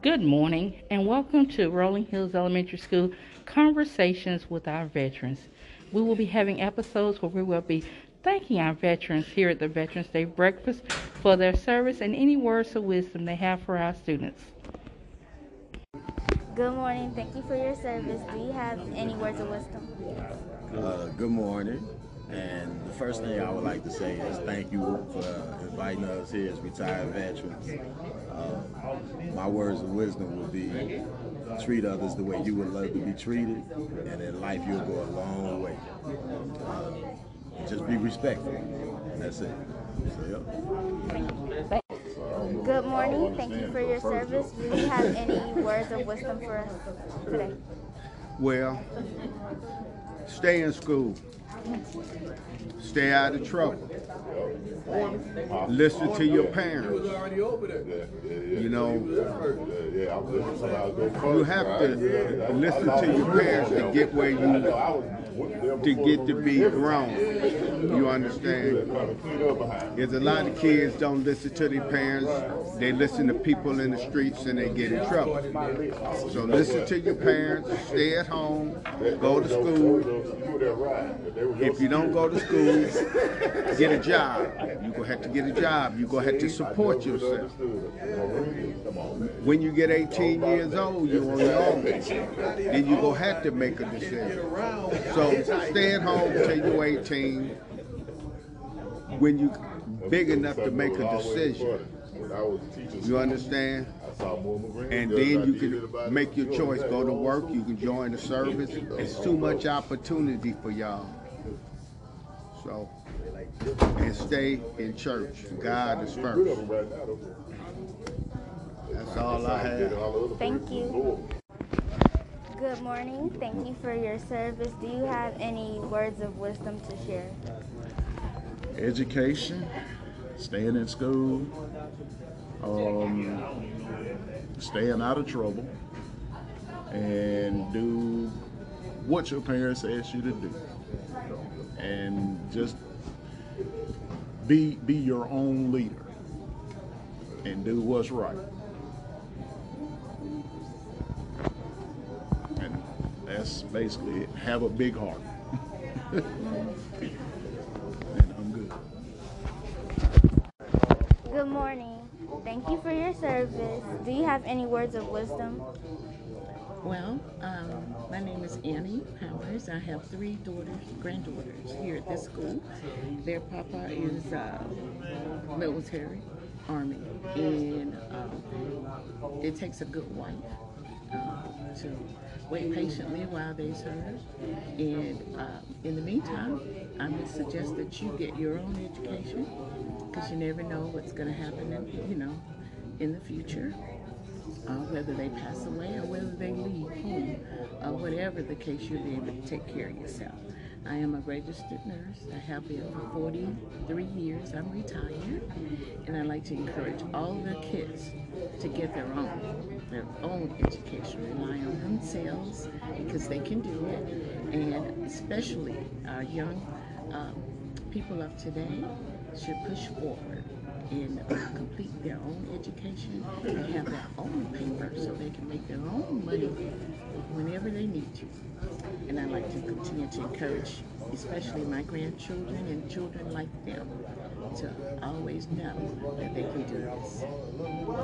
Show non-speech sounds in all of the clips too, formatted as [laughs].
Good morning and welcome to Rolling Hills Elementary School Conversations with Our Veterans. We will be having episodes where we will be thanking our veterans here at the Veterans Day Breakfast for their service and any words of wisdom they have for our students. Good morning. Thank you for your service. Do you have any words of wisdom? Uh, good morning. And the first thing I would like to say is thank you for inviting us here as retired veterans. Uh, my words of wisdom would be treat others the way you would love to be treated, and in life you'll go a long way. Uh, just be respectful. That's it. So, yeah. Good morning. Thank you for your service. Do you have any words of wisdom for us today? Well, stay in school. Stay out of trouble. Listen to your parents. You know, you have to listen to your parents to get where you to get to be grown. You understand? There's a lot of kids don't listen to their parents. They listen to people in the streets and they get in trouble. So listen to your parents. Stay at home. Go to school. If you don't go to school, get a job. You're gonna have to get a job. You're gonna have to support yourself. When you get 18 years old, you're on your own. Then you're gonna have to make a decision. So stay at home till you're 18. When you big enough to make a decision. You understand? And then you can make your choice. Go to work. You can join the service. It's too much opportunity for y'all. So, and stay in church. God is first. That's all I have. Thank you. Good morning. Thank you for your service. Do you have any words of wisdom to share? Education, staying in school, um, staying out of trouble, and do what your parents ask you to do, and just be be your own leader and do what's right. And that's basically it. Have a big heart. [laughs] and I'm good. Good morning. Thank you for your service. Do you have any words of wisdom? Well, um, my name is Annie Powers. I have three daughters, granddaughters here at this school. Their papa is uh, military, army, and um, it takes a good wife uh, to wait patiently while they serve. And uh, in the meantime, I would suggest that you get your own education because you never know what's going to happen, in, you know, in the future uh, whether they pass away or whether they leave home, uh, whatever the case, you'll be able to take care of yourself. I am a registered nurse. I have been for 43 years. I'm retired, and I like to encourage all the kids to get their own, their own education, rely on themselves because they can do it, and especially our young um, people of today should push forward and complete their own education and have their own paper so they can make their own money whenever they need to. And I like to continue to encourage, especially my grandchildren and children like them, to always know that they can do this.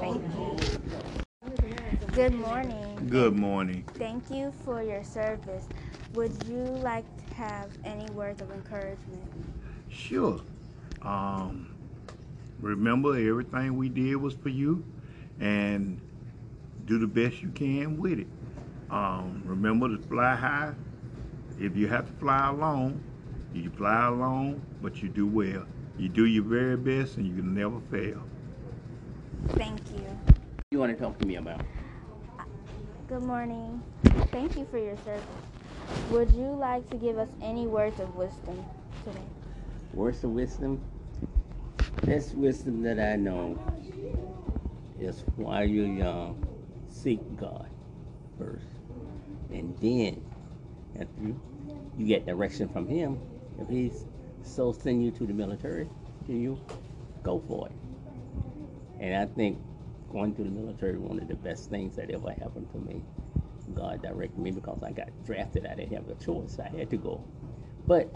Thank you. Good morning. Good morning. Thank you for your service. Would you like to have any words of encouragement? Sure. Um, remember, everything we did was for you, and do the best you can with it. Um, remember to fly high. If you have to fly alone, you fly alone, but you do well. You do your very best, and you can never fail. Thank you. You want to talk to me about? Good morning. Thank you for your service. Would you like to give us any words of wisdom today? Words of wisdom? Best wisdom that I know is while you're young, seek God first. And then, if you, you get direction from Him, if He's so send you to the military, then you go for it. And I think going to the military one of the best things that ever happened to me. God directed me because I got drafted. I didn't have a choice. I had to go. But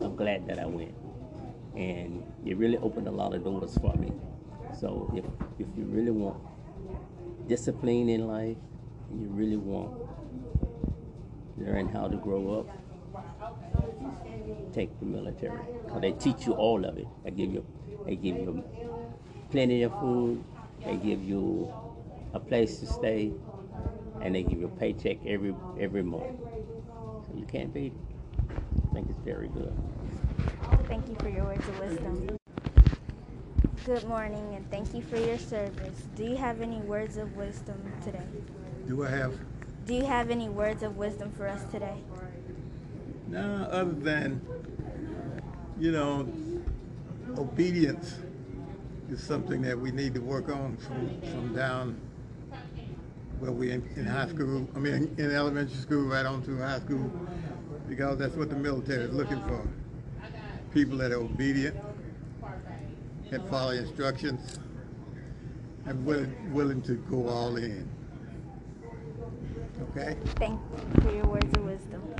I'm glad that I went. And it really opened a lot of doors for me. So if, if you really want discipline in life, you really want learn how to grow up, take the military. 'Cause they teach you all of it. They give you they give you plenty of food, they give you a place to stay, and they give you a paycheck every every month. So you can't beat it. I think it's very good. Thank you for your words of wisdom. Good morning and thank you for your service. Do you have any words of wisdom today? Do I have? Do you have any words of wisdom for us today? No, other than, you know, obedience is something that we need to work on from, from down where we in, in high school, I mean, in elementary school, right on through high school, because that's what the military is looking for. People that are obedient, that follow instructions, and willing, willing to go all in. Okay? Thank you for your words of wisdom.